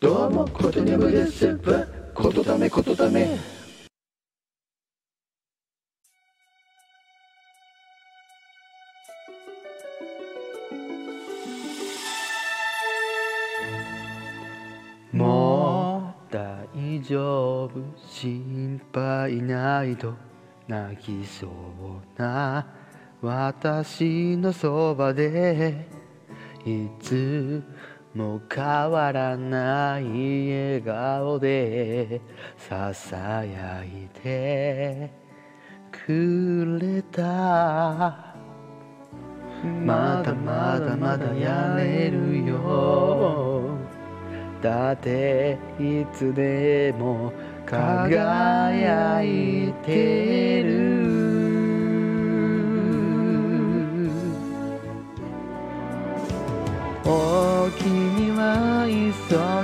どうもことにゃぶです。ことだめことだめ。もう大丈夫。心配ないと泣きそうな私のそばで。いつも変わらない笑顔でささやいてくれた。まだまだまだやれるよ。だっていつでも輝いてる。おお君は急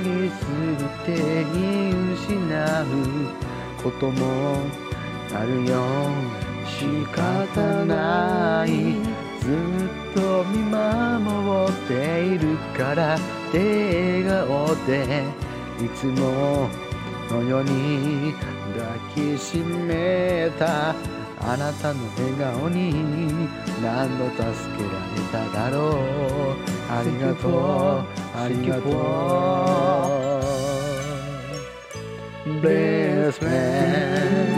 ぎすぎて見失うこともあるよ仕方ないずっと見守っているから笑顔でいつものように抱きしめたあなたの笑顔に何度助けられただろう。ありがとう。ありがとう Best friend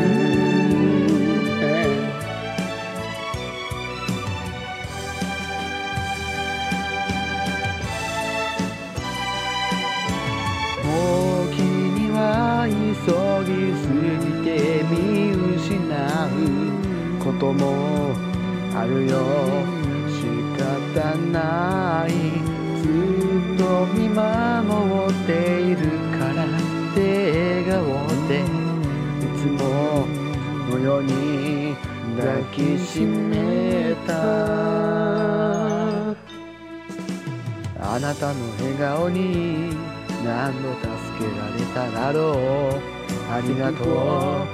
こともあるよ仕方ないずっと見守っているからって笑顔でいつものように抱きしめたあなたの笑顔に何度助けられただろう。ありがとう。あ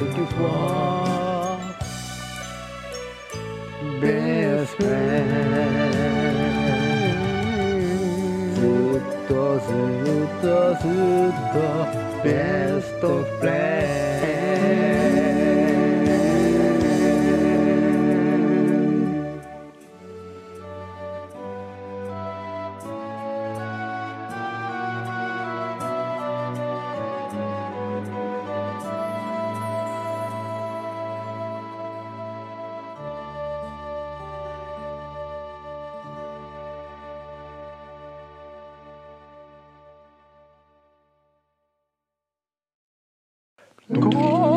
りがとう。Best friend ずっとずっとずっと Best friend こ